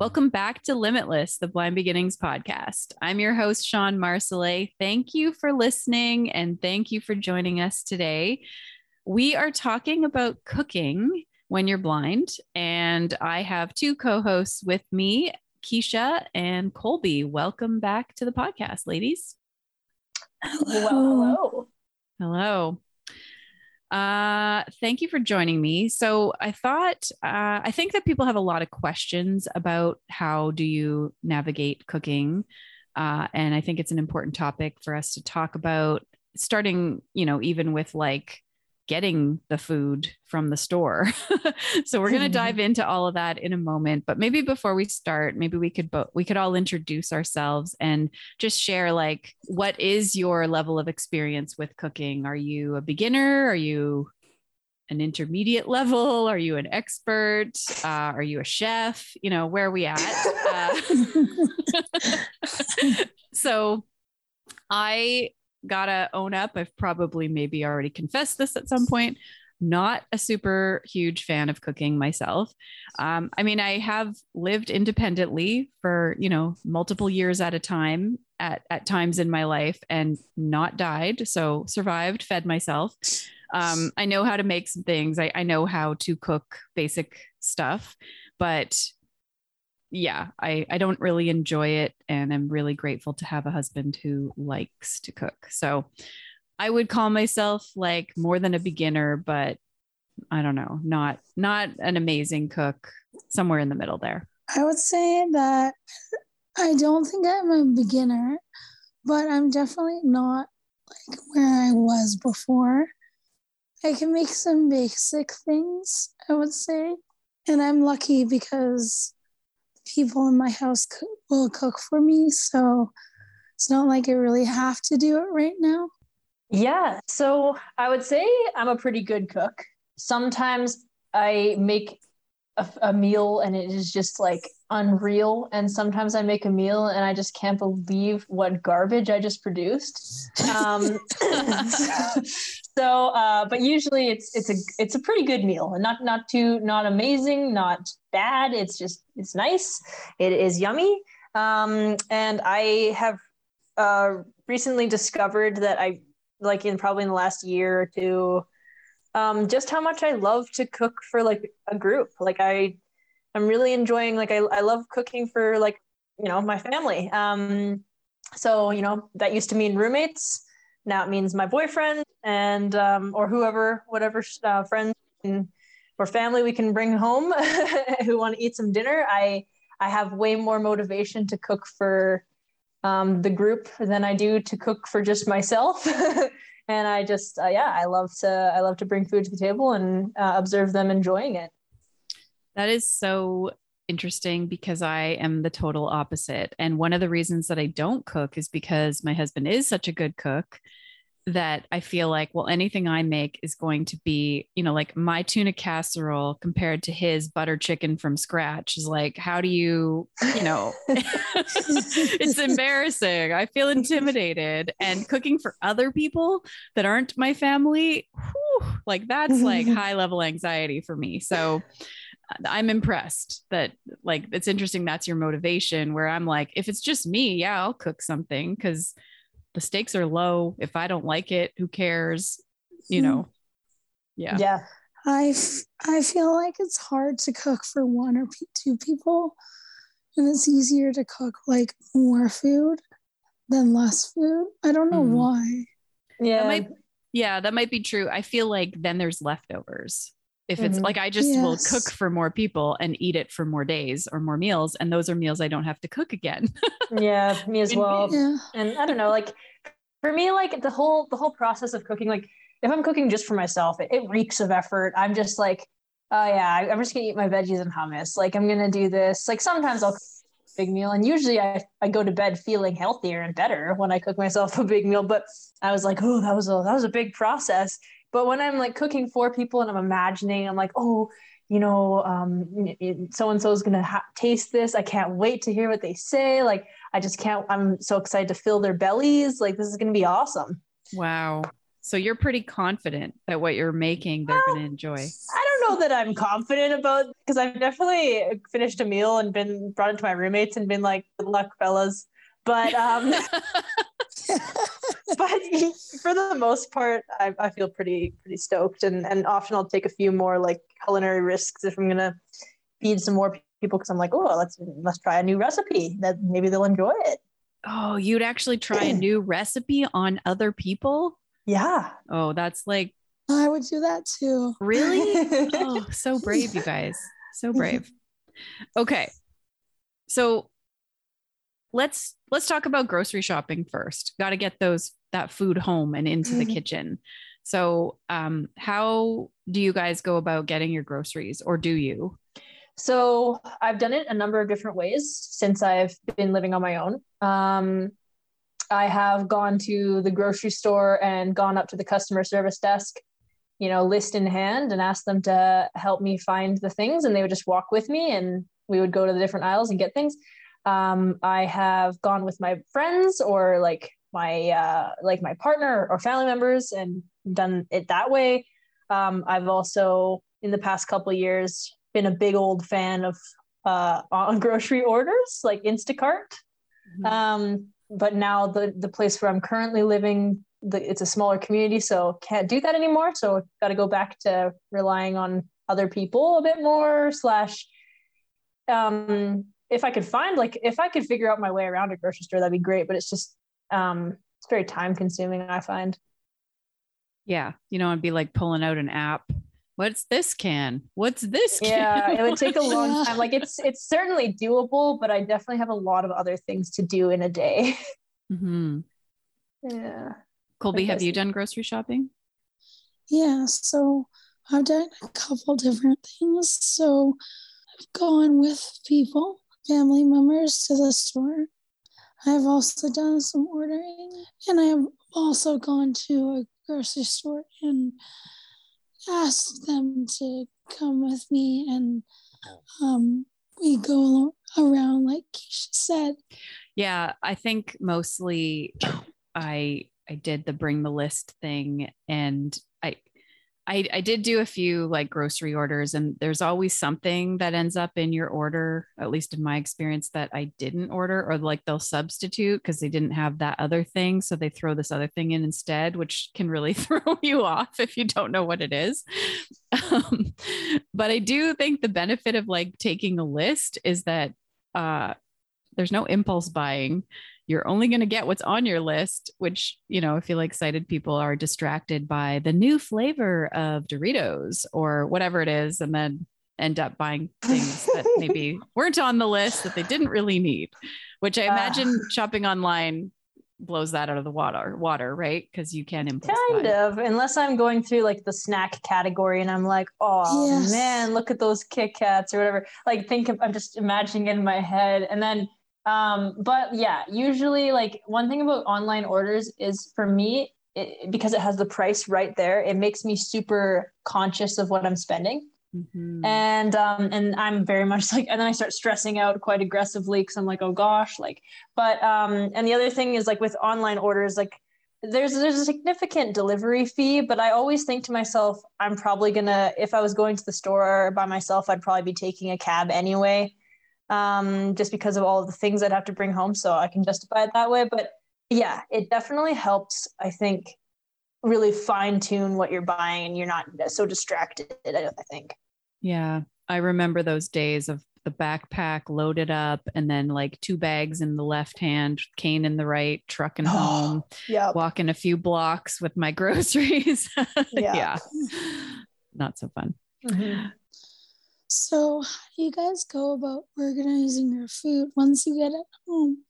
Welcome back to Limitless, the Blind Beginnings podcast. I'm your host, Shawn Marsolais. Thank you for listening and thank you for joining us today. We are talking about cooking when you're blind, and I have two co hosts with me, Keisha and Colby. Welcome back to the podcast, ladies. Hello. Hello. Hello. Uh, thank you for joining me. So I thought, uh, I think that people have a lot of questions about how do you navigate cooking. Uh, and I think it's an important topic for us to talk about starting, you know, even with like getting the food from the store. so we're going to dive into all of that in a moment, but maybe before we start, maybe we could bo- we could all introduce ourselves and just share like what is your level of experience with cooking? Are you a beginner? Are you an intermediate level? Are you an expert? Uh, are you a chef? You know, where are we at? Uh, so I gotta own up. I've probably maybe already confessed this at some point. Not a super huge fan of cooking myself. Um, I mean, I have lived independently for you know multiple years at a time at at times in my life and not died. So survived, fed myself. Um, I know how to make some things. I, I know how to cook basic stuff, but yeah, I, I don't really enjoy it. And I'm really grateful to have a husband who likes to cook. So I would call myself like more than a beginner, but I don't know, not not an amazing cook, somewhere in the middle there. I would say that I don't think I'm a beginner, but I'm definitely not like where I was before. I can make some basic things, I would say. And I'm lucky because people in my house will cook for me. So it's not like I really have to do it right now. Yeah. So I would say I'm a pretty good cook. Sometimes I make a, a, meal and it is just like unreal. And sometimes I make a meal and I just can't believe what garbage I just produced. Um, so, uh, but usually it's it's a it's a pretty good meal and not not too not amazing, not bad. It's just it's nice. It is yummy. Um, and I have uh, recently discovered that I like in probably in the last year or two um, just how much I love to cook for like a group. Like I, I'm really enjoying. Like I, I love cooking for like you know my family. Um, so you know that used to mean roommates. Now it means my boyfriend and um, or whoever, whatever uh, friends or family we can bring home who want to eat some dinner. I I have way more motivation to cook for um, the group than I do to cook for just myself. and I just uh, yeah, I love to I love to bring food to the table and uh, observe them enjoying it. That is so interesting because I am the total opposite. And one of the reasons that I don't cook is because my husband is such a good cook that I feel like, well, anything I make is going to be, you know, like my tuna casserole compared to his butter chicken from scratch is like, how do you, you know, it's embarrassing. I feel intimidated. And cooking for other people that aren't my family, whew, like that's like high level anxiety for me. So, uh, I'm impressed that like it's interesting that's your motivation where I'm like if it's just me yeah I'll cook something cuz the stakes are low. If I don't like it who cares? You hmm. know? Yeah. Yeah. I, f- I feel like it's hard to cook for one or p- two people and it's easier to cook like more food than less food. I don't know mm. why. Yeah. That might, yeah that might be true. I feel like then there's leftovers if it's mm-hmm. like I just yes. will cook for more people and eat it for more days or more meals and those are meals I don't have to cook again. yeah, me as well. Yeah. And I don't know like for me like the whole the whole process of cooking like if I'm cooking just for myself it, it reeks of effort. I'm just like oh yeah, I'm just going to eat my veggies and hummus. Like I'm going to do this. Like sometimes I'll big meal. And usually I, I go to bed feeling healthier and better when I cook myself a big meal. But I was like, oh, that was a that was a big process. But when I'm like cooking for people and I'm imagining, I'm like, oh, you know, um, so and so is gonna ha- taste this. I can't wait to hear what they say. Like, I just can't. I'm so excited to fill their bellies. Like, this is gonna be awesome. Wow. So you're pretty confident that what you're making they're Well, going to enjoy. I don't know that I'm confident about because I've definitely finished a meal and been brought into my roommates and been like, "Good luck, fellas." But um, but for the most part, I, I feel pretty pretty stoked, and and often I'll take a few more like culinary risks if I'm gonna feed some more people because I'm like, oh, let's let's try a new recipe that maybe they'll enjoy it. oh, you'd actually try a new recipe on other people? Yeah. Oh, that's like I would do that too. really oh, so brave, you guys. So brave. Okay. So let's let's talk about grocery shopping first. Got to get those that food home and into the Mhm. kitchen. So, um how do you guys go about getting your groceries or do you? So I've done it a number of different ways since I've been living on my own. Um, I have gone to the grocery store and gone up to the customer service desk, you know, list in hand, and asked them to help me find the things, and they would just walk with me, and we would go to the different aisles and get things. Um, I have gone with my friends or like my uh, like my partner or family members and done it that way. Um, I've also in the past couple of years been a big old fan of uh, on grocery orders like Instacart. Mhm. Um, but now the the place where I'm currently living, the, it's a smaller community, so can't do that anymore. So got to go back to relying on other people a bit more. Slash, um, if I could find like if I could figure out my way around a grocery store, that'd be great. But it's just um, it's very time consuming. I find. Yeah, you know, I'd be like pulling out an app. What's this can? What's this can? yeah it would take a long time like it's it's certainly doable but i definitely have a lot of other things to do in a day Mm-hmm. yeah Colby, have you done grocery shopping? Yeah, so I've done a couple different things. So I've gone with people, family members to the store. I've also done some ordering, and I have also gone to a grocery store and asked them to come with me, and um, we go around like Keisha said. Yeah, I think mostly I I did the bring the list thing and I I I did do a few like grocery orders and there's always something that ends up in your order, at least in my experience that I didn't order or like they'll substitute because they didn't have that other thing so they throw this other thing in instead, which can really throw you off if you don't know what it is. Um, but I do think the benefit of like taking a list is that uh there's no impulse buying. You're only going to get what's on your list, which, you know, I feel like sighted people are distracted by the new flavor of Doritos or whatever it is, and then end up buying things that maybe weren't on the list that they didn't really need, which I Ah. imagine shopping online blows that out of the water, water, right? Because you can impulse kind buy. of unless i'm going through like the snack category and i'm like oh Yes. man look at those kit kats or whatever like think of, i'm just imagining it in my head and then um but yeah usually like one thing about online orders is for me it, because it has the price right there it makes me super conscious of what i'm spending Mhm. and um and i'm very much like and then i start stressing out quite aggressively because i'm like oh gosh like but um and the other thing is like with online orders like there's there's a significant delivery fee but i always think to myself i'm probably gonna if i was going to the store by myself i'd probably be taking a cab anyway um just because of all of the things i'd have to bring home so i can justify it that way but yeah it definitely helps i think really fine tune what you're buying and you're not so distracted i, I think Yeah, I remember those days of the backpack loaded up and then like two bags in the left hand, cane in the right, trucking home, yeah walking a few blocks with my groceries. Yeah. yeah. Not so fun. Mhm. So, how do you guys go about organizing your food once you get it home?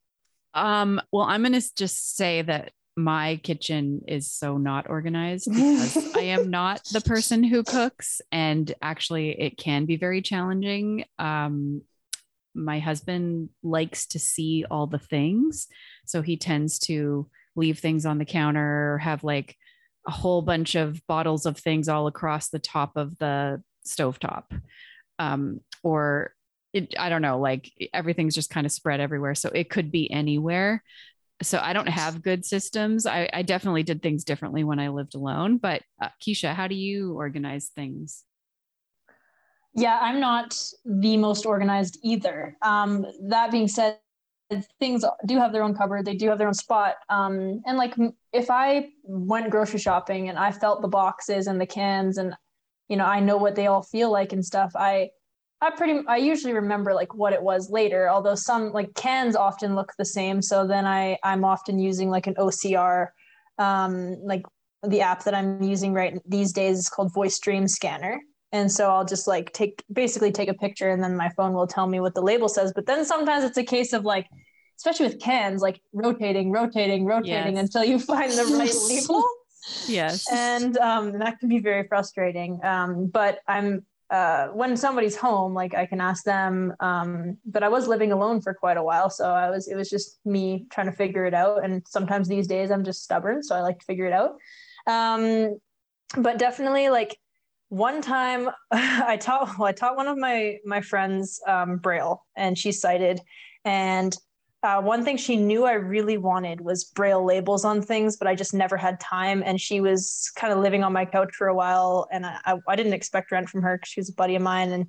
Um, well, I'm going to just say that my kitchen is so not organized because I am not the person who cooks. And actually, it can be very challenging. Um, my husband likes to see all the things. So he tends to leave things on the counter or have like a whole bunch of bottles of things all across the top of the stovetop. Um, or it, I don't know, like everything's just kind of spread everywhere. So it could be anywhere. So I don't have good systems. I, I definitely did things differently when I lived alone. But uh, Keisha, how do you organize things? Yeah, I'm not the most organized either. Um, that being said, things do have their own cupboard they do have their own spot um, and like if i went grocery shopping and i felt the boxes and the cans and you know i know what they all feel like and stuff i i pretty i usually remember like what it was later although some like cans often look the same so then i i'm often using like an ocr um, like the app that i'm using right these days is called voice dream scanner and so I'll just like take basically take a picture and then my phone will tell me what the label says. But then sometimes it's a case of like, especially with cans, like rotating, rotating, rotating yes. until you find the right label. Yes. And um, that can be very frustrating. Um, but I'm uh, when somebody's home, like I can ask them. Um, but I was living alone for quite a while, so I was it was just me trying to figure it out. And sometimes these days I'm just stubborn, so I like to figure it out. Um, but definitely like one time I taught well, I taught one of my my friends um, Braille, and she's sighted, and uh, one thing she knew I really wanted was Braille labels on things, but I just never had time. And she was kind of living on my couch for a while, and I, I, I didn't expect rent from her because she was a buddy of mine. And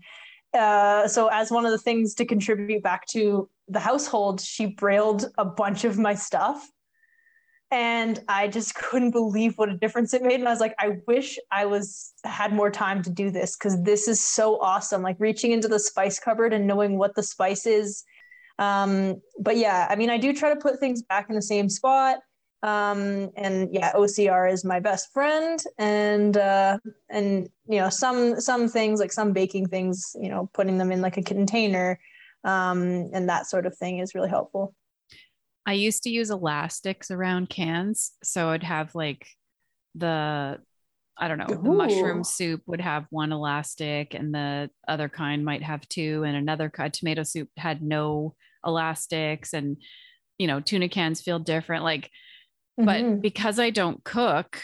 uh, so, as one of the things to contribute back to the household, she brailled a bunch of my stuff and i just couldn't believe what a difference it made and i was like i wish i was had more time to do this because this is so awesome like reaching into the spice cupboard and knowing what the spice is um, but yeah i mean i do try to put things back in the same spot um, and yeah ocr is my best friend and uh, and you know some some things like some baking things you know putting them in like a container um, and that sort of thing is really helpful I used to use elastics around cans. So I'd have like the, I don't know, Ooh. the mushroom soup would have one elastic and the other kind might have two, and another kind, tomato soup had no elastics. And, you know, tuna cans feel different. Like, mm-hmm. but because I don't cook,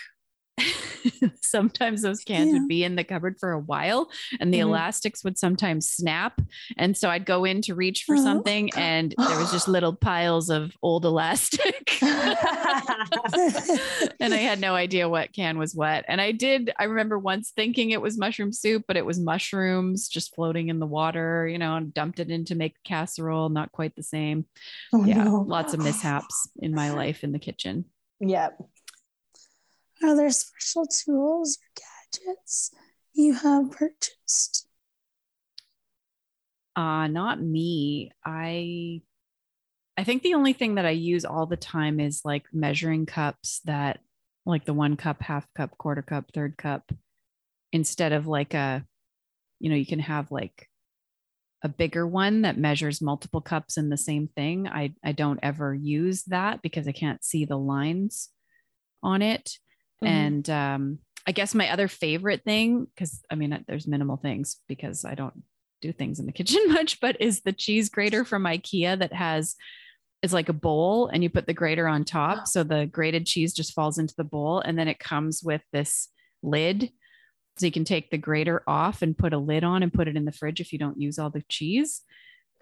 sometimes those cans yeah. would be in the cupboard for a while and the mm-hmm. elastics would sometimes snap. And so I'd go in to reach for oh. something and there was just little piles of old elastic. and I had no idea what can was what. And I did, I remember once thinking it was mushroom soup, but it was mushrooms just floating in the water, you know, and dumped it in to make casserole. Not quite the same. Oh, yeah. No. Lots of mishaps in my life in the kitchen. Yeah. Are there special tools or gadgets you have purchased? Uh, not me. I I think the only thing that I use all the time is like measuring cups that like the one cup, half cup, quarter cup, third cup, instead of like a, you know, you can have like a bigger one that measures multiple cups in the same thing. I, I don't ever use that because I can't see the lines on it. Mm-hmm. And um, I guess my other favorite thing, because I mean, there's minimal things because I don't do things in the kitchen much, but is the cheese grater from IKEA that has is like a bowl and you put the grater on top. So the grated cheese just falls into the bowl and then it comes with this lid. So you can take the grater off and put a lid on and put it in the fridge if you don't use all the cheese.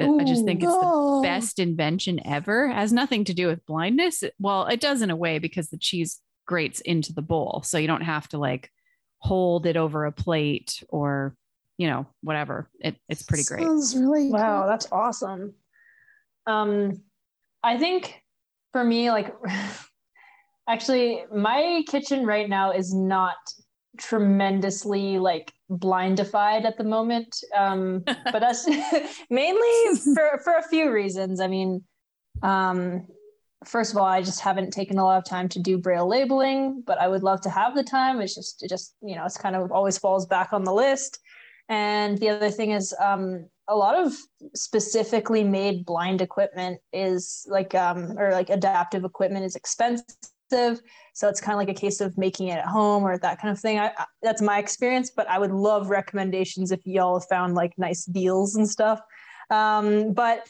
Ooh, I just think it's the best invention ever. It has nothing to do with blindness. Well, it does in a way because the cheese grates into the bowl. So you don't have to like hold it over a plate or, you know, whatever. It, it's pretty great. Sounds really wow. Cool. That's awesome. Um, I think for me, like, actually, my kitchen right now is not tremendously like blindified at the moment. Um, but that's mainly for for a few reasons. I mean, um, first of all, I just haven't taken a lot of time to do braille labeling, but I would love to have the time. It's just, it just, you know, it's kind of always falls back on the list. And the other thing is, um, a lot of specifically made blind equipment is like, um, or like adaptive equipment is expensive. So it's kind of like a case of making it at home or that kind of thing. I, I, that's my experience, but I would love recommendations if y'all found like nice deals and stuff Um, but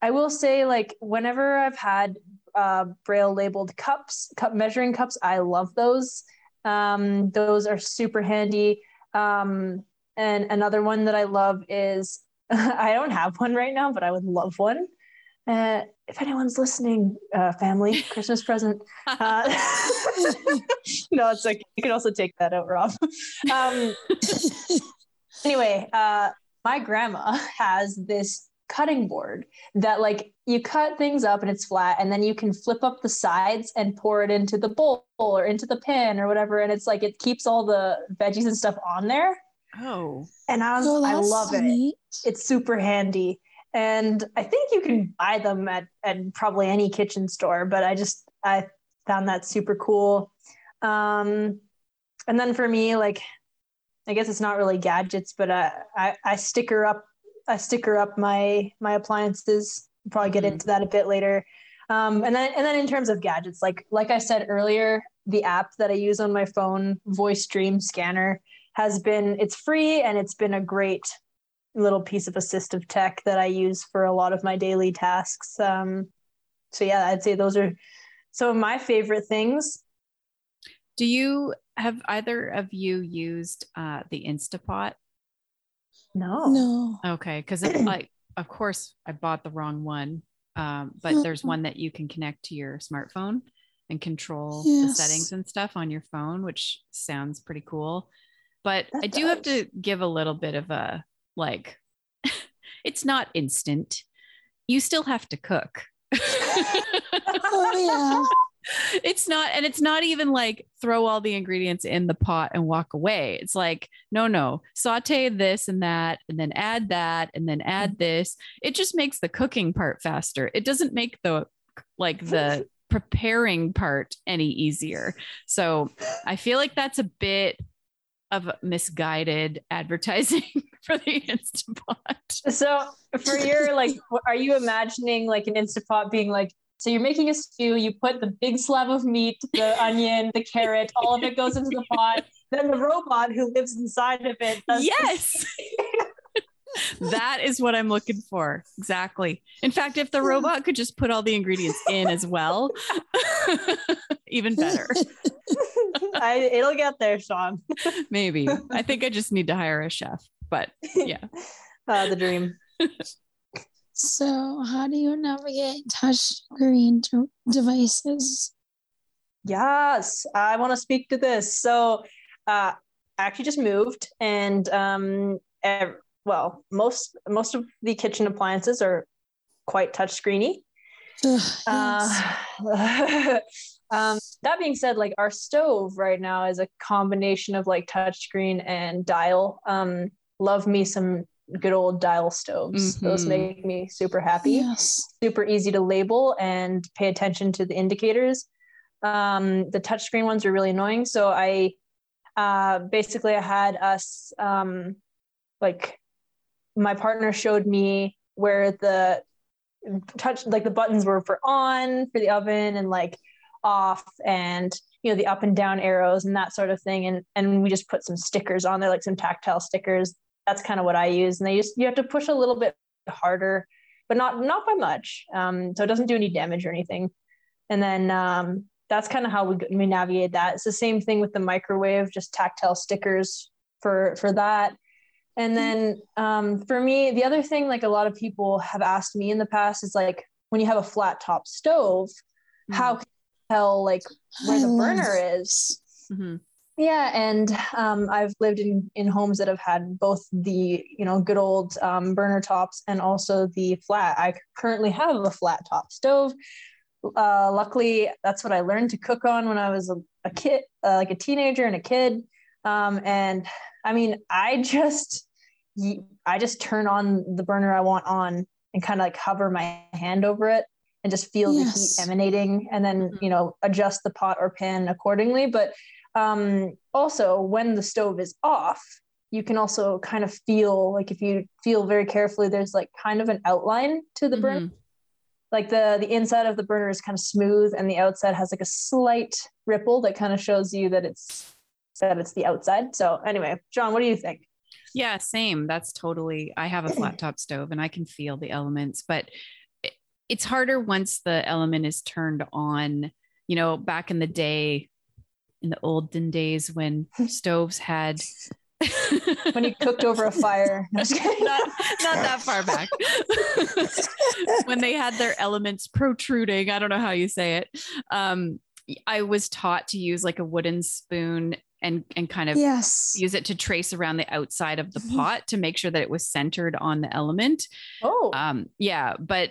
I will say, like, whenever I've had uh, braille labeled cups, cup measuring cups, I love those. Um, those are super handy. Um, and another one that I love is I don't have one right now, but I would love one. Uh, if anyone's listening, uh, family, Christmas present. Uh, no, it's like you can also take that out, Rob. Um, anyway, uh, my grandma has this cutting board that like you cut things up and it's flat and then you can flip up the sides and pour it into the bowl or into the pan or whatever and it's like it keeps all the veggies and stuff on there. Oh. and i was i that's love it. it's super handy. And i think you can buy them at, at probably any kitchen store but i just i found that super cool. Um and then for me like i guess it's not really gadgets but uh, i i sticker up i sticker up my my appliances probably get Mhm. into that a bit later um and then and then in terms of gadgets like like i said earlier the app that i use on my phone voice Dream scanner has been it's free and it's been a great little piece of assistive tech that I use for a lot of my daily tasks. Um, so yeah, I'd say those are some of my favorite things. Do you have either of you used uh, the Instapot? No, No. Okay, because like, of course, I bought the wrong one. Um, but there's Mhm. one that you can connect to your smartphone and control the settings and stuff on your phone, which sounds pretty cool. But That I do have to give a little bit of a like, it's not instant. You still have to cook. Oh it's not and it's not even like throw all the ingredients in the pot and walk away. It's like no no saute this and that and then add that and then add mm-hmm. this. It just makes the cooking part faster. It doesn't make the like the preparing part any easier. So i feel like that's a bit of misguided advertising for the instapot. So for your like, are you imagining like an Instapot being like, so you're making a stew, you put the big slab of meat, the onion, the carrot, all of it goes into the pot. Then the robot who lives inside of it. does yes that is what I'm looking for. Exactly. In fact, if the robot could just put all the ingredients in as well, even better. I, it'll get there, Shawn. Maybe. I think I just need to hire a chef. But yeah. Uh, the dream. So, how do you navigate touchscreen to devices? Yes, I want to speak to this. So, uh, I actually just moved, and um, ev- well, most most of the kitchen appliances are quite touch screeny. Uh, um, that being said, like our stove right now is a combination of like touchscreen and dial. Um, love me some good old dial stoves. Those Mhm. make me super happy yes. super easy to label and pay attention to the indicators. Um, the touchscreen ones are really annoying. So I uh, basically I had us um, like my partner showed me where the touch like the buttons were for on for the oven and like off and you know the up and down arrows and that sort of thing and and we just put some stickers on there like some tactile stickers that's kind of what i use and they just you have to push a little bit harder but not not by much um, so it doesn't do any damage or anything. And then um, that's kind of how we, we navigate that. It's the same thing with the microwave just tactile stickers for for that. And then um, for me the other thing like a lot of people have asked me in the past is like when you have a flat top stove how can you tell like where the burner is? This. Yeah, and um, I've lived in in homes that have had both the you know good old um, burner tops and also the flat. I currently have a flat top stove. Uh, luckily, that's what I learned to cook on when I was a, a kid, uh, like a teenager and a kid. Um, and I mean, I just I just turn on the burner I want on and kind of like hover my hand over it and just feel Yes. the heat emanating, and then you know adjust the pot or pan accordingly. But um, also when the stove is off you can also kind of feel like if you feel very carefully there's like kind of an outline to the burner Mhm. like the the inside of the burner is kind of smooth and the outside has like a slight ripple that kind of shows you that it's that it's the outside so anyway john what do you think Yeah, same. That's totally. I have a flat top stove and I can feel the elements, but it, it's harder once the element is turned on. You know, back in the day, in the olden days when stoves had when you cooked over a fire. No, not, not that far back. when they had their elements protruding, I don't know how you say it. Um, I was taught to use like a wooden spoon and and kind of Yes. use it to trace around the outside of the Mhm. pot to make sure that it was centered on the element. Oh, Um, yeah, but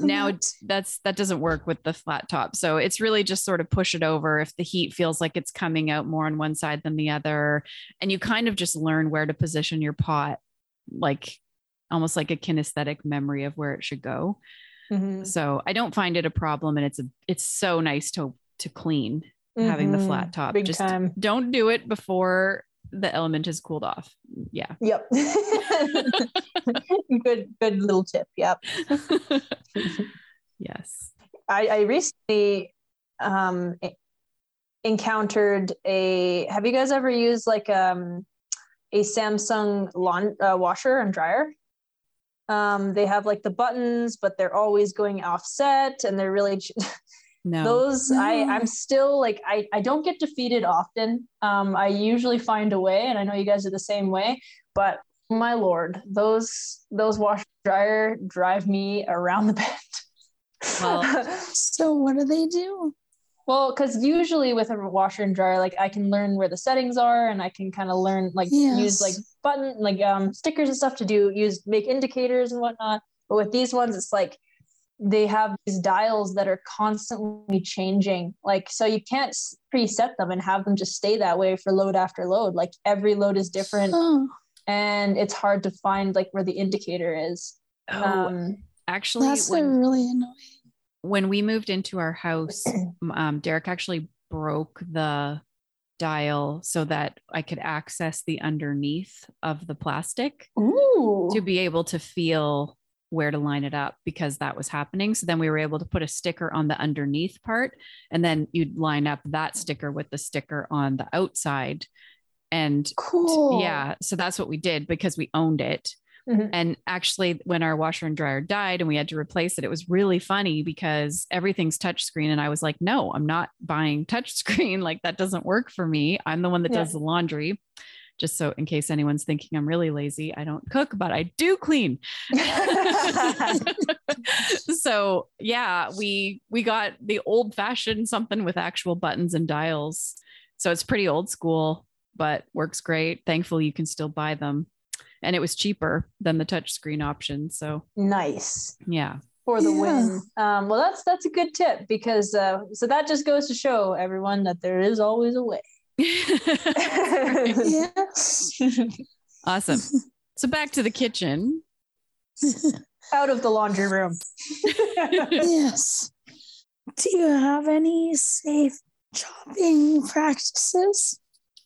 now that. that's that doesn't work with the flat top. So it's really just sort of push it over if the heat feels like it's coming out more on one side than the other. And you kind of just learn where to position your pot, like almost like a kinesthetic memory of where it should go. Mhm. So I don't find it a problem. And it's a it's so nice to to clean having the Mhm. flat top. Big just time. don't do it before the element has cooled off. Yeah. Yep. good, good little tip. Yep. yes. I, I recently um, encountered a. Have you guys ever used like um, a Samsung lawn uh, washer and dryer? Um, they have like the buttons, but they're always going offset, and they're really No. those. I No. I'm still like I I don't get defeated often. Um, I usually find a way, and I know you guys are the same way. But my lord, those those washer dryer drive me around the bend. Well, So what do they do? Well, because usually with a washer and dryer, like I can learn where the settings are, and I can kind of learn like use like button like um stickers and stuff to do use make indicators and whatnot. But with these ones, it's like they have these dials that are constantly changing. Like so, you can't preset them and have them just stay that way for load after load. Like every load is different, Oh, and it's hard to find like where the indicator is. oh, Um, actually, that's when, really annoying. when we moved into our house, um, Derek actually broke the dial so that I could access the underneath of the plastic ooh, to be able to feel where to line it up because that was happening. So then we were able to put a sticker on the underneath part and then you'd line up that sticker with the sticker on the outside. And cool. yeah, so that's what we did because we owned it. Mhm. And actually, when our washer and dryer died and we had to replace it, it was really funny because everything's touchscreen. And I was like, no, I'm not buying touchscreen. Like, that doesn't work for me. I'm the one that Yeah. does the laundry. Just so, in case anyone's thinking I'm really lazy, I don't cook, but I do clean. so yeah, we we got the old fashioned something with actual buttons and dials. So it's pretty old school, but works great. Thankfully, you can still buy them, and it was cheaper than the touchscreen option. So nice. yeah, for the Yeah. win. Um, well, that's that's a good tip because uh, so that just goes to show everyone that there is always a way. Yes. awesome. So back to the kitchen. Out of the laundry room. yes. Do you have any safe chopping practices?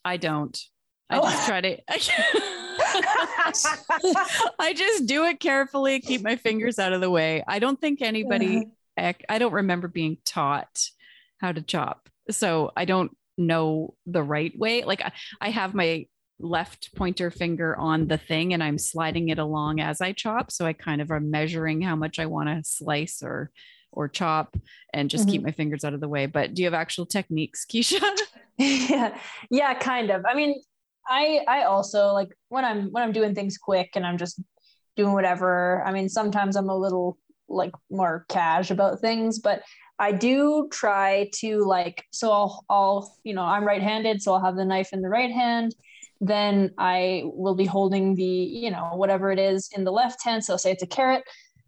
I don't. I Oh. just try to. I just do it carefully, keep my fingers out of the way. I don't think anybody, ec- I don't remember being taught how to chop. So I don't know the right way. Like I, I have my left pointer finger on the thing and I'm sliding it along as I chop. So I kind of am measuring how much I want to slice or or chop and just keep mm-hmm. my fingers out of the way. But do you have actual techniques, Keisha? yeah, yeah, kind of. I mean, I I also like when I'm when I'm doing things quick and I'm just doing whatever. I mean, sometimes I'm a little like more cash about things, but I do try to like so I'll I'll you know I'm right-handed, so I'll have the knife in the right hand. Then I will be holding the you know whatever it is in the left hand. So say it's a carrot,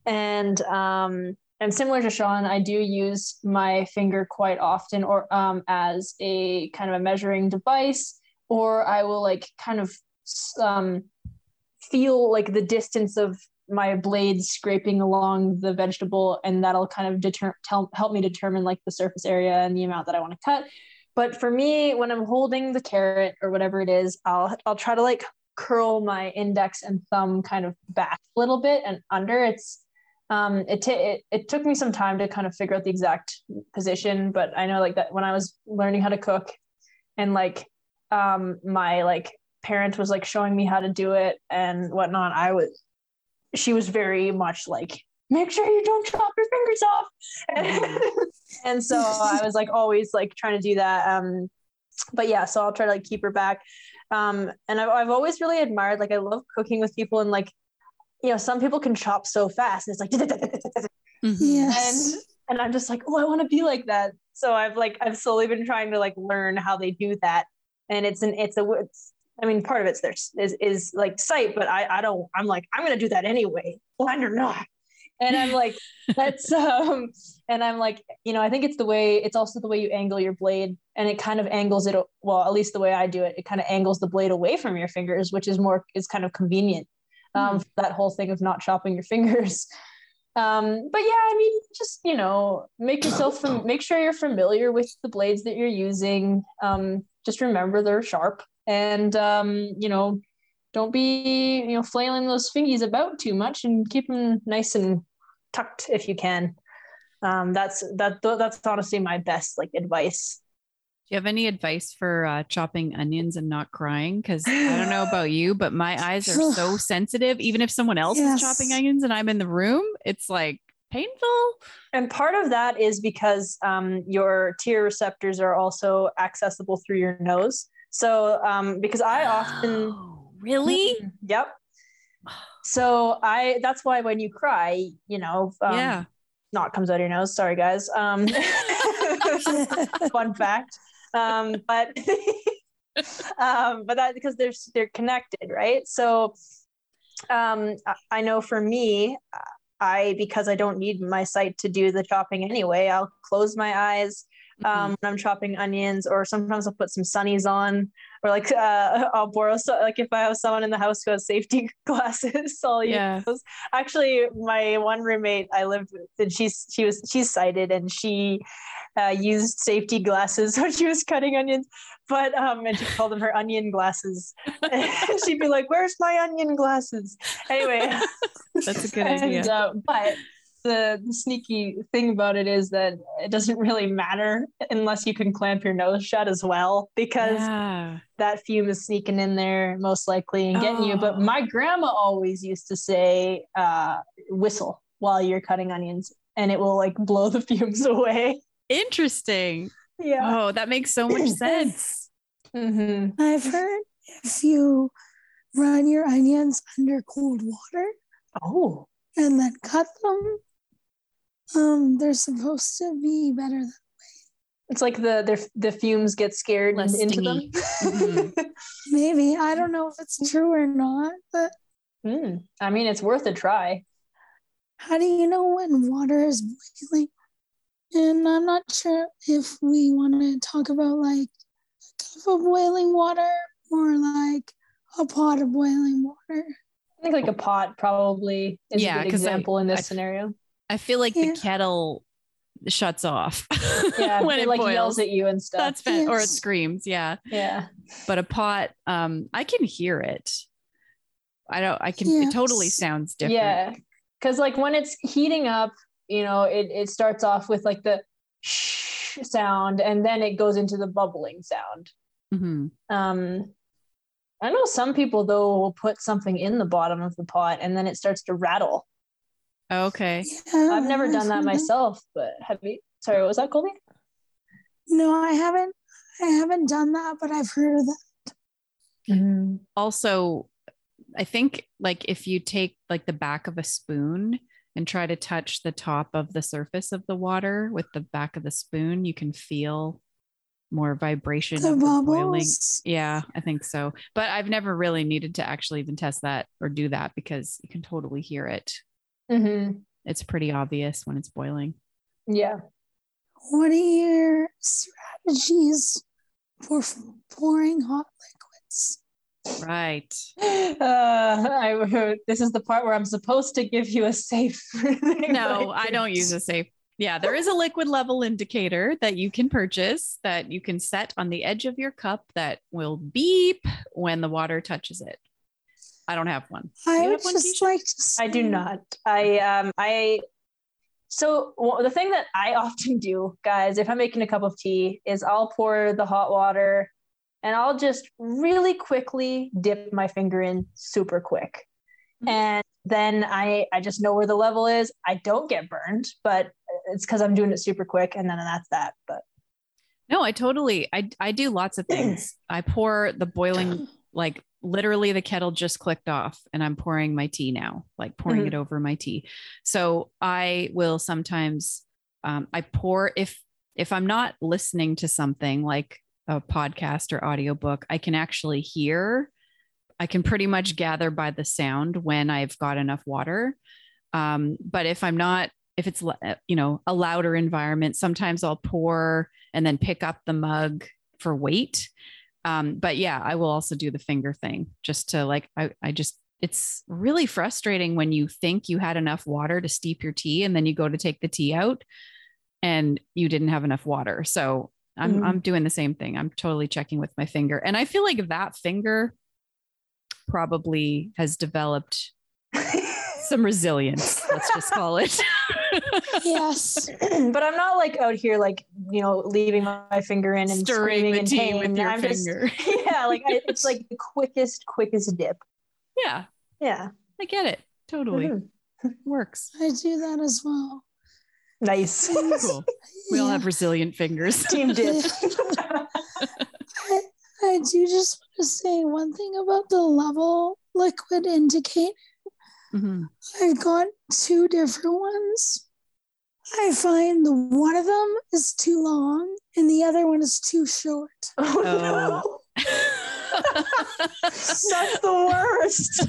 and um and similar to Shawn, I do use my finger quite often or um, as a kind of a measuring device, or I will like kind of um, feel like the distance of my blade scraping along the vegetable, and that'll kind of deter- tell, help me determine like the surface area and the amount that I want to cut. But for me, when I'm holding the carrot or whatever it is, I'll I'll try to like curl my index and thumb kind of back a little bit and under. It's um, it, t- it it took me some time to kind of figure out the exact position, but I know like that when I was learning how to cook, and like um, my like parent was like showing me how to do it and whatnot, I was she was very much like, make sure you don't chop your fingers off. And so I was like always like trying to do that. Um, but yeah, so I'll try to like keep her back. Um, and I've, I've always really admired, like I love cooking with people and like, you know, some people can chop so fast and it's like, Mhm. Yes. and and I'm just like, oh, I want to be like that. So I've like I've slowly been trying to like learn how they do that, and it's an it's a it's I mean part of it's their is is like sight, but I I don't I'm like I'm gonna do that anyway, blind or not, and I'm like that's um and I'm like you know I think it's the way it's also the way you angle your blade, and it kind of angles it well at least the way I do it, it kind of angles the blade away from your fingers, which is more is kind of convenient. Um, for that whole thing of not chopping your fingers. Um but yeah i mean just you know make yourself fam- make sure you're familiar with the blades that you're using um just remember they're sharp and um you know don't be you know flailing those fingies about too much and keep them nice and tucked if you can um that's that that's honestly my best like advice Do you have any advice for uh, chopping onions and not crying? Because I don't know about you, but my eyes are so sensitive. Even if someone else Yes. is chopping onions and I'm in the room, it's like painful. and part of that is because um, your tear receptors are also accessible through your nose so um, because i often really? Yep. So I that's why when you cry, you know, um, yeah. snot comes out of your nose. Sorry, guys. Um, fun fact. Um, but um, but that because they're they're connected, right? So um, I- I know for me, I because I don't need my sight to do the chopping anyway. I'll close my eyes um, when I'm chopping onions, or sometimes I'll put some sunnies on, or like uh, I'll borrow so like if I have someone in the house who has safety glasses, I'll use Yeah. those. Actually, my one roommate I lived with, and she's she was she's sighted, and she uh, used safety glasses when she was cutting onions. But um, and she called them her onion glasses. She'd be like, "Where's my onion glasses?" Anyway, That's a good and, idea. uh, but the, the sneaky thing about it is that it doesn't really matter unless you can clamp your nose shut as well, because Yeah. that fume is sneaking in there most likely and getting you. But Oh. my grandma always used to say, uh, "Whistle while you're cutting onions." And it will like blow the fumes away. Interesting. Yeah. Oh, that makes so much sense. hmm I've heard if you run your onions under cold water Oh. and then cut them, um, they're supposed to be better. Than, It's like the the, the fumes get scared Less into them. stingy. maybe I don't know if it's true or not, but Hmm. I mean, it's worth a try. how do you know when water is boiling? And I'm not sure if we want to talk about like a cup of boiling water or like a pot of boiling water. I think like a pot probably is Yeah, a good 'cause I- example in this I- scenario. I feel like Yeah. the kettle shuts off Yeah, when it it like boils. yells at you and stuff. That's fan- or it screams. Yeah. yeah. But a pot, um, I can hear it. I don't. I can. It totally sounds different. Yeah. Cause like when it's heating up, you know, it, it starts off with like the shh sound and then it goes into the bubbling sound. Mhm. Um I know some people though will put something in the bottom of the pot and then it starts to rattle. Okay. Yeah, I've never done that heard myself, but have you sorry, what was that Colby? No, I haven't. I haven't done that, but I've heard of that. Mm-hmm. Also, I think like if you take like the back of a spoon and try to touch the top of the surface of the water with the back of the spoon, you can feel more vibration The of the boiling. bubbles. Yeah, I think so. But I've never really needed to actually even test that or do that because you can totally hear it. Mm-hmm. It's pretty obvious when it's boiling. Yeah. What are your strategies for f- pouring hot liquids? Right. Uh, I, this is the part where I'm supposed to give you a safe. No, I don't use a safe. Yeah, there is a liquid level indicator that you can purchase that you can set on the edge of your cup that will beep when the water touches it. I don't have one. I would have one, just Keisha? like to. Say, I do not. I um I so well, the thing that I often do, guys, if I'm making a cup of tea, is I'll pour the hot water and I'll just really quickly dip my finger in super quick. Mhm. And then I I just know where the level is. I don't get burned, but it's because I'm doing it super quick and then that's that. But No, I totally I I do lots of things. I pour the boiling like literally the kettle just clicked off and I'm pouring my tea now, like pouring Mhm. it over my tea. So I will sometimes um, I pour if if I'm not listening to something like a podcast or audiobook, I can actually hear. I can pretty much gather by the sound when I've got enough water. Um, but if I'm not, if it's you know a louder environment, sometimes I'll pour and then pick up the mug for weight. Um, but yeah, I will also do the finger thing just to like, I, I just, it's really frustrating when you think you had enough water to steep your tea and then you go to take the tea out and you didn't have enough water. So I'm, Mhm. I'm doing the same thing. I'm totally checking with my finger. And I feel like that finger probably has developed some resilience. Let's just call it. Yes. but I'm not like out here like you know leaving my finger in and Stirring screaming the in tea pain. with your I'm just- yeah, like I, it's like the quickest, quickest dip. yeah, Yeah, I get it. Totally Mhm. works. I do that as well. nice Cool. We all have resilient fingers. team dip. I, I do just want to say one thing about the level liquid indicator. Mhm. I got two different ones. I find the one of them is too long and the other one is too short. oh, no. That's the worst.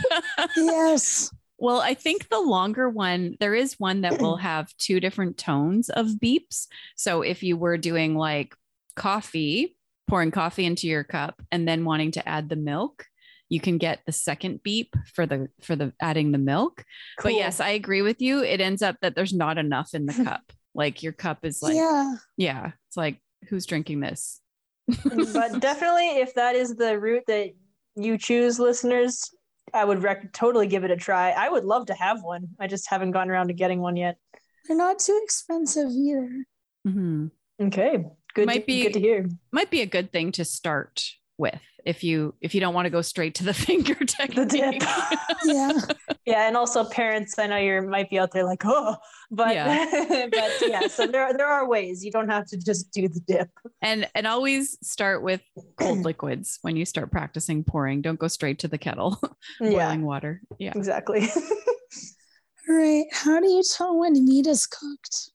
Yes. Well, I think the longer one, there is one that will have two different tones of beeps. So if you were doing like coffee, pouring coffee into your cup and then wanting to add the milk, you can get the second beep for the for the adding the milk. But yes, I agree with you. It ends up that there's not enough in the cup. Like your cup is like, yeah, yeah. it's like who's drinking this? but definitely, if that is the route that you choose, listeners, I would rec- totally give it a try. I would love to have one. I just haven't gotten around to getting one yet. They're not too expensive either. Mhm. Okay, good. Might to, be- good to hear. Might be a good thing to start with if you if you don't want to go straight to the finger The dip. Yeah. yeah, and also parents. I know you might be out there like, oh, but Yeah. but yeah. So there there are ways. You don't have to just do the dip. and and always start with cold liquids when you start practicing pouring. Don't go straight to the kettle, Yeah, boiling water. Yeah. exactly. All right. How do you tell when meat is cooked?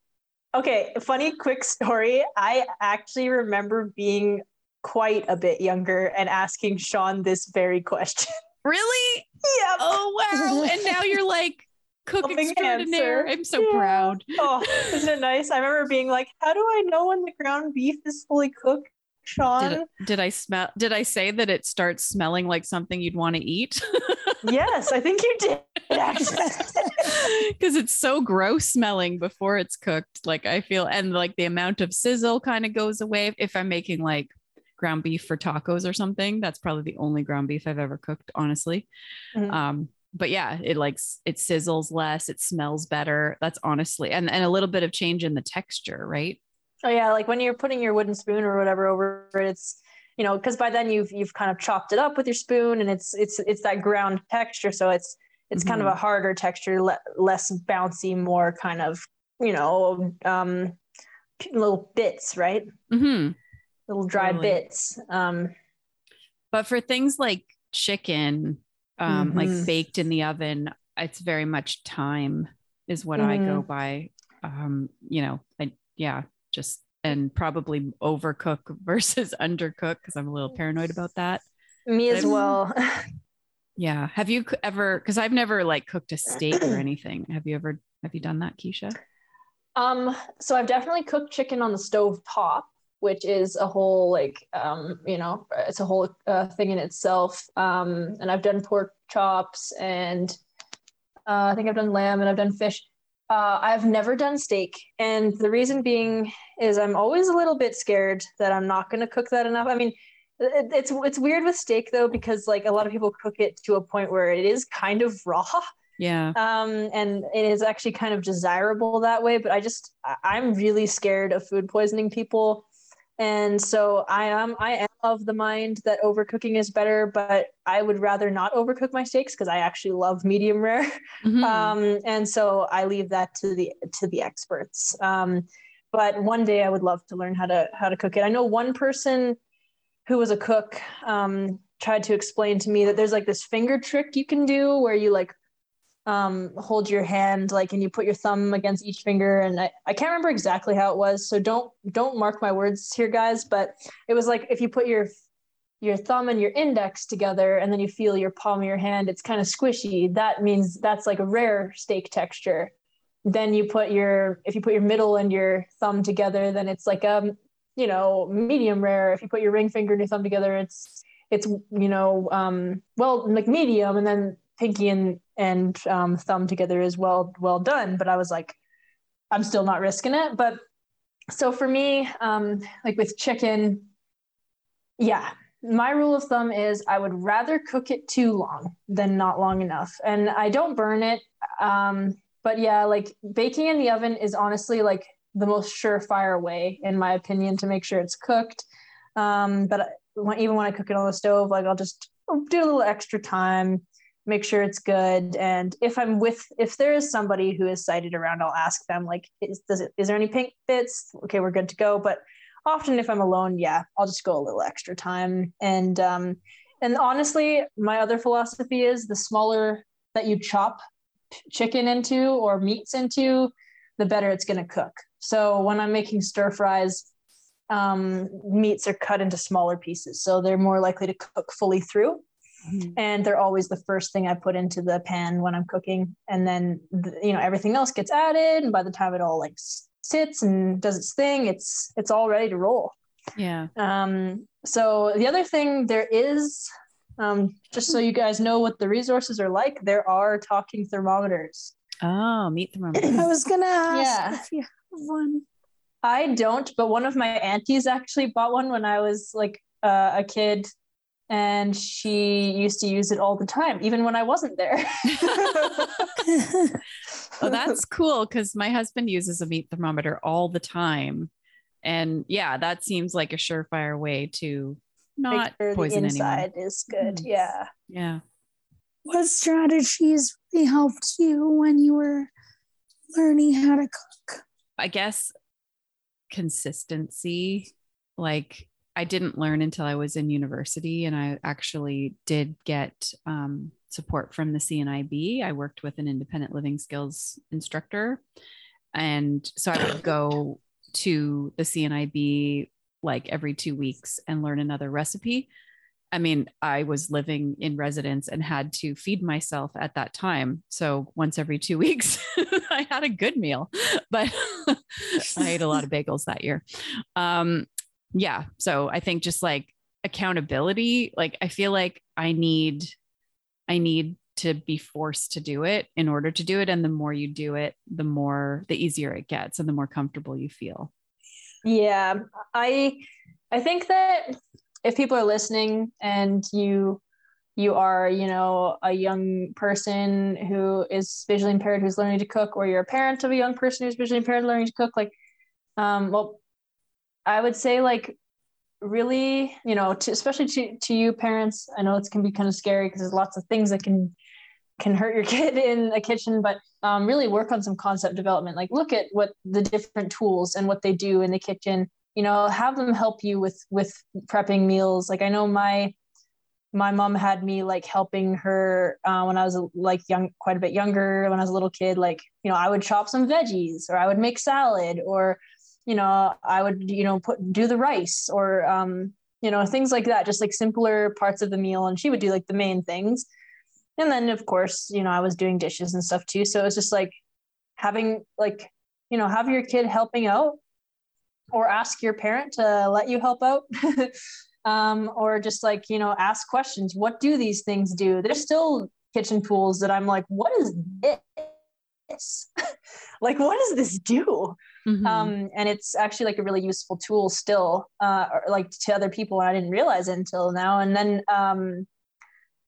Okay, funny quick story. I actually remember being quite a bit younger and asking Shawn this very question. Really? Yeah. Oh wow! and now you're like cook Helping extraordinaire. answer. I'm so Yeah. proud. Oh, isn't it nice? I remember being like, how do I know when the ground beef is fully cooked, Shawn? Did, did I smell? Did I say that it starts smelling like something you'd want to eat? yes, I think you did. Because it's so gross smelling before it's cooked. Like I feel, and like the amount of sizzle kind of goes away. If I'm making like ground beef for tacos or something, that's probably the only ground beef I've ever cooked, honestly. Mhm. Um, but yeah, it like s- it sizzles less, it smells better. That's honestly, and and a little bit of change in the texture, right? Oh yeah, like when you're putting your wooden spoon or whatever over it, it's you know because by then you've you've kind of chopped it up with your spoon and it's it's it's that ground texture, so it's it's kind of a harder texture, le- less bouncy, more kind of you know um, little bits, right? hmm Little dry Totally. bits. Um, But for things like chicken, um, like Mhm. baked in the oven, it's very much time is what I go by. Um, you know, I yeah, just and probably overcook versus undercook because I'm a little paranoid about that. me as I've- well. Yeah. Have you ever? Because I've never like cooked a steak or anything. Have you ever? Have you done that, Keisha? Um, so I've definitely cooked chicken on the stove top, which is a whole like um, you know, it's a whole uh, thing in itself. Um, and I've done pork chops and uh, I think I've done lamb and I've done fish. Uh, I've never done steak, and the reason being is I'm always a little bit scared that I'm not going to cook that enough. I mean, it, it's it's weird with steak though because like a lot of people cook it to a point where it is kind of raw Yeah. um, and it is actually kind of desirable that way. But I just I'm really scared of food poisoning people, and so I am I am of the mind that overcooking is better, but I would rather not overcook my steaks because I actually love medium rare. Mm-hmm. Um, and so I leave that to the to the experts. Um, but one day I would love to learn how to how to cook it. I know one person who was a cook um, tried to explain to me that there's like this finger trick you can do where you like um, hold your hand like and you put your thumb against each finger. And I, I can't remember exactly how it was so don't don't mark my words here guys but it was like if you put your your thumb and your index together and then you feel your palm of your hand it's kind of squishy. That means that's like a rare steak texture. Then you put your if you put your middle and your thumb together then it's like um you know medium rare. If you put your ring finger and your thumb together it's it's you know um well like medium and then pinky and and um, thumb together is well well done but i was like i'm still not risking it. But so for me um, like with chicken yeah my rule of thumb is i would rather cook it too long than not long enough. And i don't burn it um, but yeah like baking in the oven is honestly like the most surefire way in my opinion to make sure it's cooked. Um, but even when i cook it on the stove like i'll just do a little extra time make sure it's good. And if i'm with if there is somebody who is sighted around i'll ask them like is, does it is there any pink bits? Okay we're good to go. But often if i'm alone yeah i'll just go a little extra time. And um and honestly my other philosophy is the smaller that you chop chicken into or meats into the better it's going to cook. So when i'm making stir fries um, meats are cut into smaller pieces so they're more likely to cook fully through Mm-hmm. And they're always the first thing I put into the pan when I'm cooking. And then, the, you know, everything else gets added. And by the time it all like sits and does its thing, it's, it's all ready to roll. Yeah. Um, so the other thing there is, um, just so you guys know what the resources are like, there are talking thermometers. Oh, meat thermometer. I was gonna ask yeah. if you have one. I don't, but one of my aunties actually bought one when I was like uh, a kid and she used to use it all the time even when i wasn't there. Oh that's cool because my husband uses a meat thermometer all the time. And yeah that seems like a surefire way to not sure poison the inside anyone. is good mm. yeah. Yeah. What strategies really helped you when you were learning how to cook? I guess consistency like I didn't learn until I was in university, and I actually did get um, support from the CNIB. I worked with an independent living skills instructor, and so I would go to the CNIB like every two weeks and learn another recipe. I mean, I was living in residence and had to feed myself at that time. So once every two weeks, I had a good meal, but I ate a lot of bagels that year. Um, yeah. So I think just like accountability, like I feel like I need, I need to be forced to do it in order to do it. And the more you do it, the more, the easier it gets and the more comfortable you feel. Yeah. I, I think that if people are listening and you, you are, you know, a young person who is visually impaired who's learning to cook, or you're a parent of a young person who's visually impaired learning to cook, like, um, well, I would say like really, you know, to, especially to, to you parents, I know it can be kind of scary because there's lots of things that can can hurt your kid in a kitchen, but um, really work on some concept development. Like look at what the different tools and what they do in the kitchen. You know, have them help you with with prepping meals. Like I know my my mom had me like helping her uh, when I was like young, quite a bit younger, when I was a little kid. Like you know, I would chop some veggies, or I would make salad, or you know i would you know put do the rice or um you know things like that just like simpler parts of the meal. And she would do like the main things. And then of course you know i was doing dishes and stuff too. So it was just like having like you know have your kid helping out or ask your parent to let you help out. Um, or just like you know ask questions. What do these things do? There's still kitchen tools that i'm like what is this? Like what does this do Mm-hmm. Um, and it's actually like a really useful tool still, uh, or, like to other people. I didn't realize until now. And then um,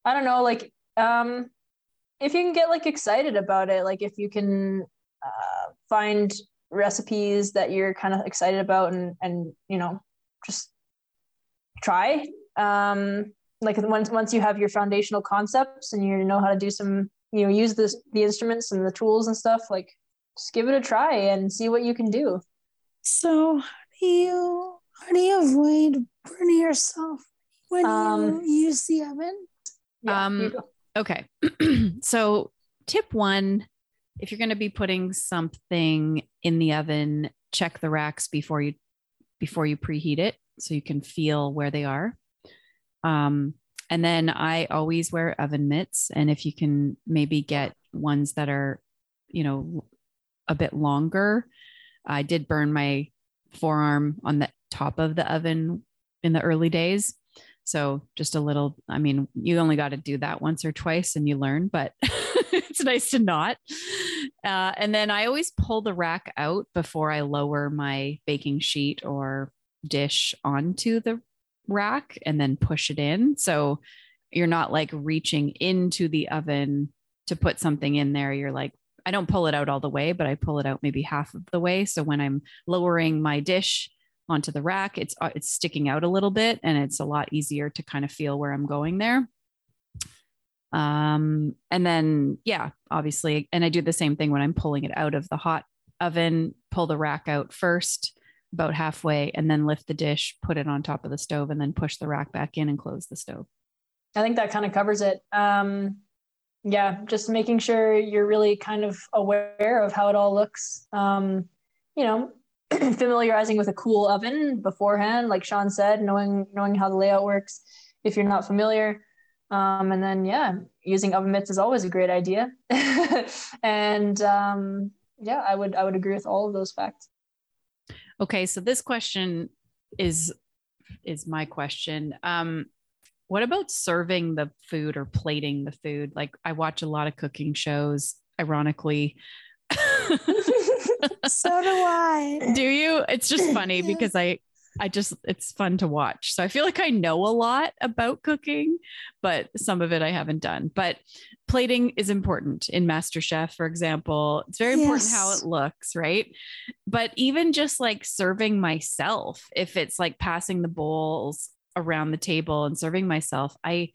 I don't know, like um, if you can get like excited about it, like if you can uh, find recipes that you're kind of excited about and and you know just try. Um, like once once you have your foundational concepts and you know how to do some, you know, use this the instruments and the tools and stuff, like just give it a try and see what you can do. So how do you how do you avoid burning yourself when Um, you use the oven? Yeah, Um. Okay. so, tip one if you're going to be putting something in the oven, check the racks before you before you preheat it so you can feel where they are. Um, and then I always wear oven mitts and if you can maybe get ones that are, you know, a bit longer. I did burn my forearm on the top of the oven in the early days. So just a little, I mean, you only got to do that once or twice and you learn, but it's nice to not. Uh, and then I always pull the rack out before I lower my baking sheet or dish onto the rack and then push it in. So you're not like reaching into the oven to put something in there. You're like, I don't pull it out all the way, but I pull it out maybe half of the way. So when I'm lowering my dish onto the rack, it's uh, it's sticking out a little bit, and it's a lot easier to kind of feel where I'm going there. Um, and then yeah, obviously, and I do the same thing when I'm pulling it out of the hot oven. Pull the rack out first, about halfway, and then lift the dish, put it on top of the stove, and then push the rack back in and close the stove. I think that kind of covers it. Um, yeah, just making sure you're really kind of aware of how it all looks. Um, you know, familiarizing with a cool oven beforehand, like Shawn said, knowing knowing how the layout works if you're not familiar. Um, and then yeah, using oven mitts is always a great idea. and um, yeah, I would I would agree with all of those facts. Okay, so this question is is my question. Um, what about serving the food or plating the food? Like I watch a lot of cooking shows, ironically. So do I. Do you? It's just funny because I I just it's fun to watch. So I feel like I know a lot about cooking, but some of it I haven't done. But plating is important in MasterChef, for example. It's very important how it looks, right? But even just like serving myself, if it's like passing the bowls around the table and serving myself, I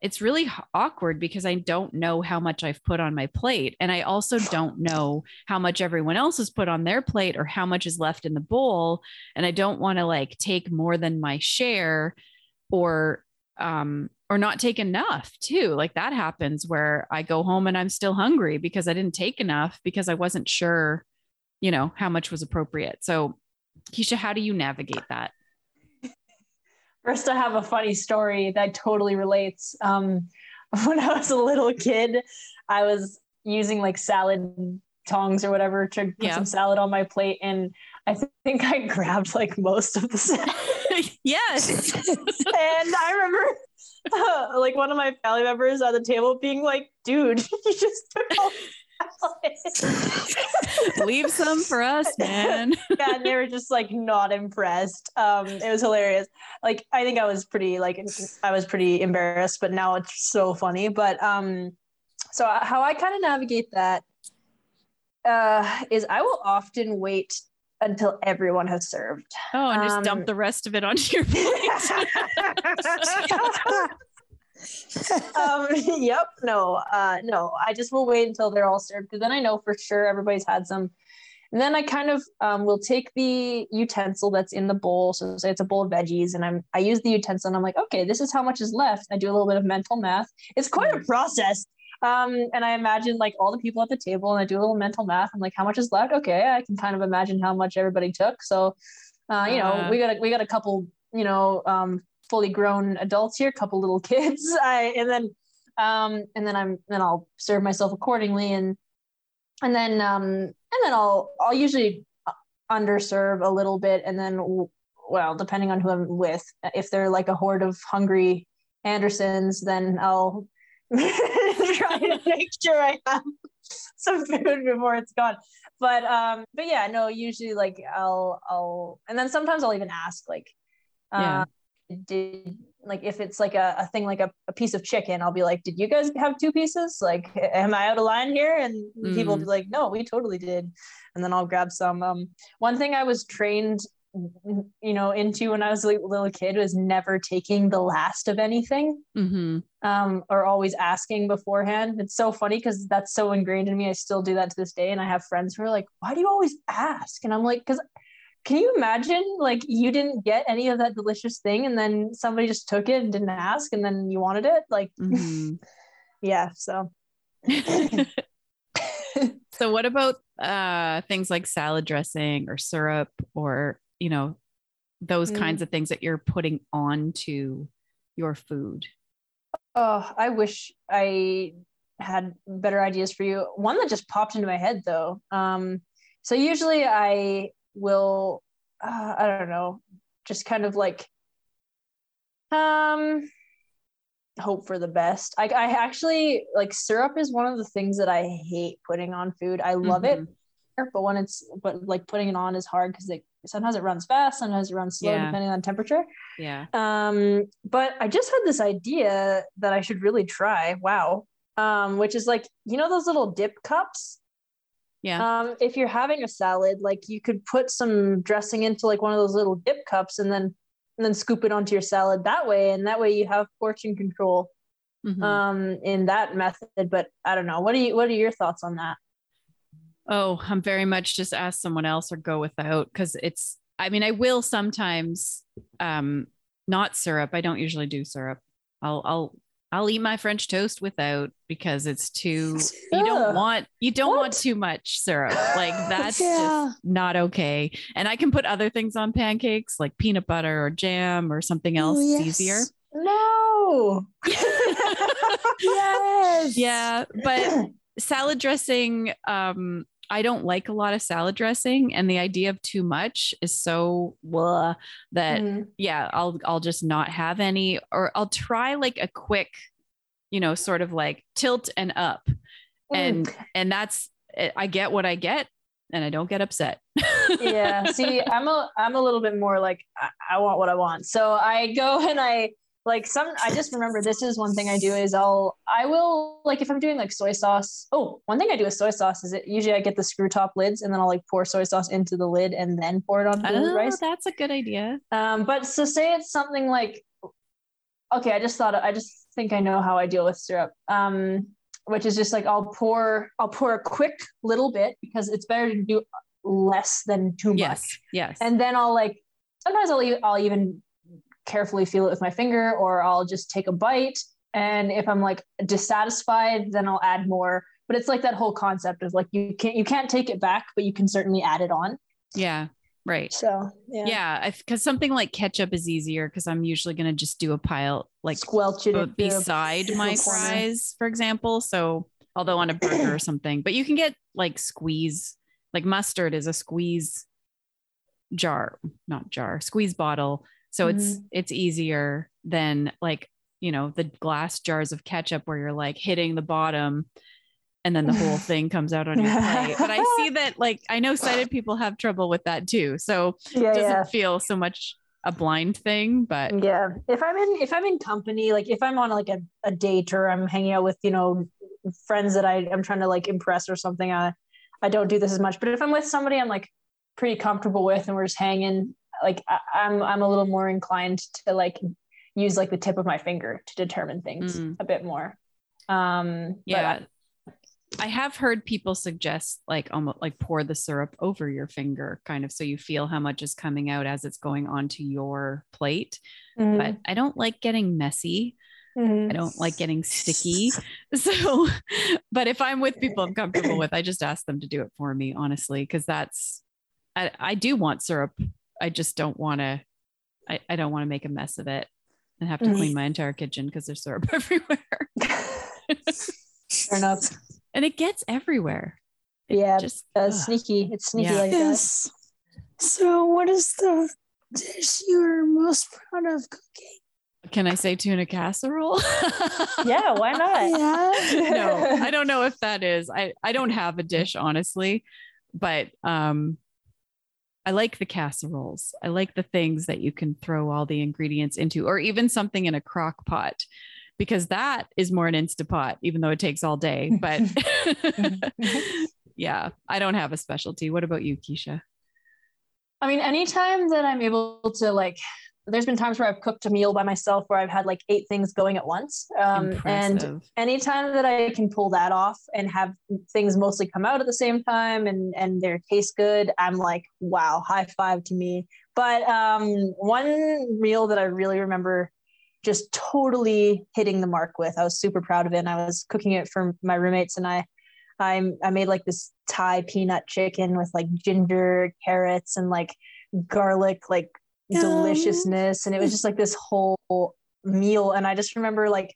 it's really awkward because I don't know how much I've put on my plate. And I also don't know how much everyone else has put on their plate or how much is left in the bowl. And I don't want to like take more than my share or, um, or not take enough too. Like that happens where I go home and I'm still hungry because I didn't take enough because I wasn't sure, you know, how much was appropriate. So, Keisha, how do you navigate that? First, I have a funny story that totally relates. Um, when I was a little kid, I was using like salad tongs or whatever to put Yeah. some salad on my plate, and I th- think I grabbed like most of the salad. yes. and I remember uh, like one of my family members at the table being like, "Dude, you just took all the salad." Leave some for us, man. yeah, and they were just like not impressed. Um, it was hilarious. Like I think I was pretty like I was pretty embarrassed, but now it's so funny. But um, so how I kind of navigate that uh, is I will often wait until everyone has served. Oh, and just Um, dump the rest of it onto your plate. Um, yep. No, uh, no. I just will wait until they're all served because then I know for sure everybody's had some. And then I kind of um, will take the utensil that's in the bowl. So say it's a bowl of veggies, and I'm I use the utensil, and I'm like, okay, this is how much is left. I do a little bit of mental math. It's quite a process. Um, and I imagine like all the people at the table, and I do a little mental math. I'm like, how much is left? Okay, I can kind of imagine how much everybody took. So, uh, you know, Uh. we got a, we got a couple, you know, um, fully grown adults here, a couple little kids. I and then um and then I'm then I'll serve myself accordingly and and then um and then I'll I'll usually underserve a little bit and then well depending on who I'm with if they're like a horde of hungry Andersons then I'll try to make sure I have some food before it's gone but um but yeah no usually like I'll I'll and then sometimes I'll even ask like Yeah. Did like if it's like a, a thing like a, a piece of chicken i'll be like did you guys have two pieces like am i out of line here and people will be like no we totally did and then i'll grab some um one thing i was trained you know into when I was a little kid was never taking the last of anything hmm um, or always asking beforehand. It's so funny because that's so ingrained in me. I still do that to this day. And I have friends who are like, why do you always ask? And I'm like, because can you imagine like you didn't get any of that delicious thing and then somebody just took it and didn't ask and then you wanted it? Like, hmm yeah. So, so what about uh things like salad dressing or syrup or you know those Mm. kinds of things that you're putting onto your food oh, I wish I had better ideas for you. One that just popped into my head though. Um, so usually I will, uh, I don't know, just kind of like, um, hope for the best. I, I actually like syrup is one of the things that I hate putting on food. I love it, but when it's but like putting it on is hard because it sometimes it runs fast, sometimes it runs slow Yeah. depending on temperature. yeah Um, but I just had this idea that I should really try. Wow. Um, which is like, you know, those little dip cups. Yeah Um, if you're having a salad, like you could put some dressing into like one of those little dip cups and then and then scoop it onto your salad that way. And that way you have portion control Mhm. um in that method. But I don't know. What are you what are your thoughts on that? oh i'm very much just ask someone else or go without because it's i mean i will sometimes um not syrup i don't usually do syrup i'll i'll I'll eat my French toast without because it's too you don't want you don't want too much syrup. Like that's Yeah. just not okay. And I can put other things on pancakes like peanut butter or jam or something else It's easier. No. Yes. Yeah, but salad dressing um I don't like a lot of salad dressing and the idea of too much is so blah, that Mm. yeah, I'll I'll just not have any or I'll try like a quick you know sort of like tilt and up and and that's I get what I get and I don't get upset. yeah see i'm a i'm a little bit more like I, I want what i want so i go and i like some i just remember this is one thing i do is i'll i will like if i'm doing like soy sauce oh one thing i do with soy sauce is it usually i get the screw top lids and then i'll like pour soy sauce into the lid and then pour it the Oh, rice that's a good idea. um but so say it's something like okay i just thought i just think i know how i deal with syrup um which is just like i'll pour i'll pour a quick little bit because it's better to do less than too much Yes. Yes. and then I'll like sometimes I'll I'll even carefully feel it with my finger, or I'll just take a bite. And if I'm like dissatisfied, then I'll add more. But it's like that whole concept of like you can't you can't take it back, but you can certainly add it on. yeah. Right. So yeah, Yeah, because something like ketchup is easier because I'm usually gonna just do a pile like squelch it beside my fries, for example. So although on a burger or something, but you can get like squeeze, like mustard is a squeeze jar, not jar, squeeze bottle. So it's mm-hmm. it's easier than like you know the glass jars of ketchup where you're like hitting the bottom and then the whole thing comes out on your plate. But I see that like I know sighted people have trouble with that too. So Yeah, it doesn't yeah. feel so much a blind thing, but Yeah. If I'm in if I'm in company, like if I'm on like a, a date or I'm hanging out with, you know, friends that I, I'm trying to like impress or something, I I don't do this as much. But if I'm with somebody I'm like pretty comfortable with and we're just hanging, like I, I'm I'm a little more inclined to like use like the tip of my finger to determine things Mm. a bit more. Um but yeah. I have heard people suggest like almost like pour the syrup over your finger, kind of so you feel how much is coming out as it's going onto your plate. Mhm, But I don't like getting messy. mhm. I don't like getting sticky. So, but if I'm with people I'm comfortable with, I just ask them to do it for me, honestly, because that's, I, I do want syrup. I just don't want to, I, I don't want to make a mess of it and have to Mhm. clean my entire kitchen because there's syrup everywhere. Fair enough. and it gets everywhere. It Yeah, just Uh, sneaky. It's sneaky Yeah. like that. So, what is the dish you are most proud of cooking? Can I say tuna casserole? Yeah, why not? Yeah. no, I don't know if that is. I I don't have a dish honestly, but um I like the casseroles. I like the things that you can throw all the ingredients into or even something in a crock pot because that is more an Instapot even though it takes all day, but mm-hmm. yeah, I don't have a specialty. What about you, Keisha? I mean, anytime that I'm able to like, there's been times where I've cooked a meal by myself where I've had like eight things going at once. Um, and anytime that I can pull that off and have things mostly come out at the same time and and they taste good, I'm like, wow, high five to me. But um, one meal that I really remember just totally hitting the mark with, I was super proud of it. And I was cooking it for my roommates and I. I, I made like this Thai peanut chicken with like ginger, carrots, and like garlic, like. Deliciousness. And it was just like this whole meal. And I just remember like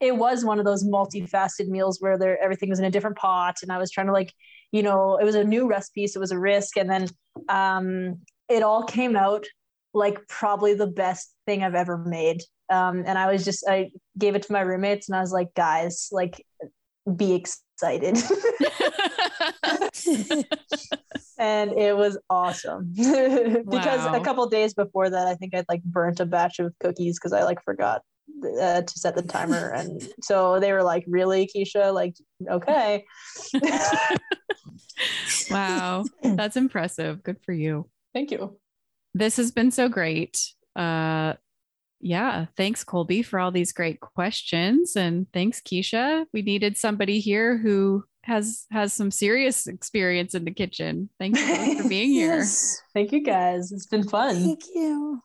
it was one of those multifaceted meals where there everything was in a different pot. And I was trying to like, you know, it was a new recipe, so it was a risk. And then um it all came out like probably the best thing I've ever made. Um, and I was just I gave it to my roommates and I was like, guys, like be excited. and it was awesome because Wow. a couple days before that i think i'd like burnt a batch of cookies because i like forgot uh, to set the timer and so they were like really keisha like okay wow. That's impressive. Good for you. thank you This has been so great. Uh yeah, thanks Colby for all these great questions and thanks Keisha. We needed somebody here who has has some serious experience in the kitchen. Thank you for being here. Yes. thank you guys it's been fun Thank you.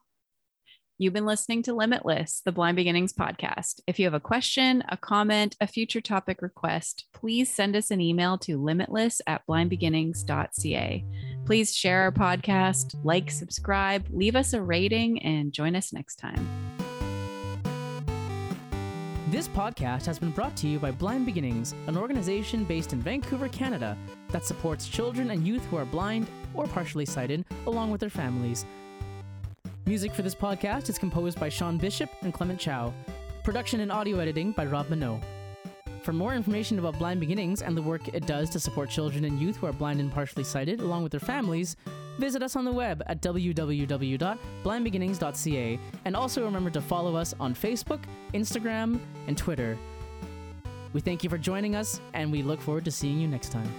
You've been listening to Limitless, the Blind Beginnings podcast. If you have a question, a comment, a future topic request, please send us an email to limitless at blindbeginnings.ca. Please share our podcast, like, subscribe, leave us a rating, and join us next time. This podcast has been brought to you by Blind Beginnings, an organization based in Vancouver, Canada, that supports children and youth who are blind or partially sighted, along with their families. Music for this podcast is composed by Sean Bishop and Clement Chow. Production and audio editing by Rob Minot. For more information about Blind Beginnings and the work it does to support children and youth who are blind and partially sighted, along with their families, visit us on the web at www.blindbeginnings.ca and also remember to follow us on Facebook, Instagram, and Twitter. We thank you for joining us, and we look forward to seeing you next time.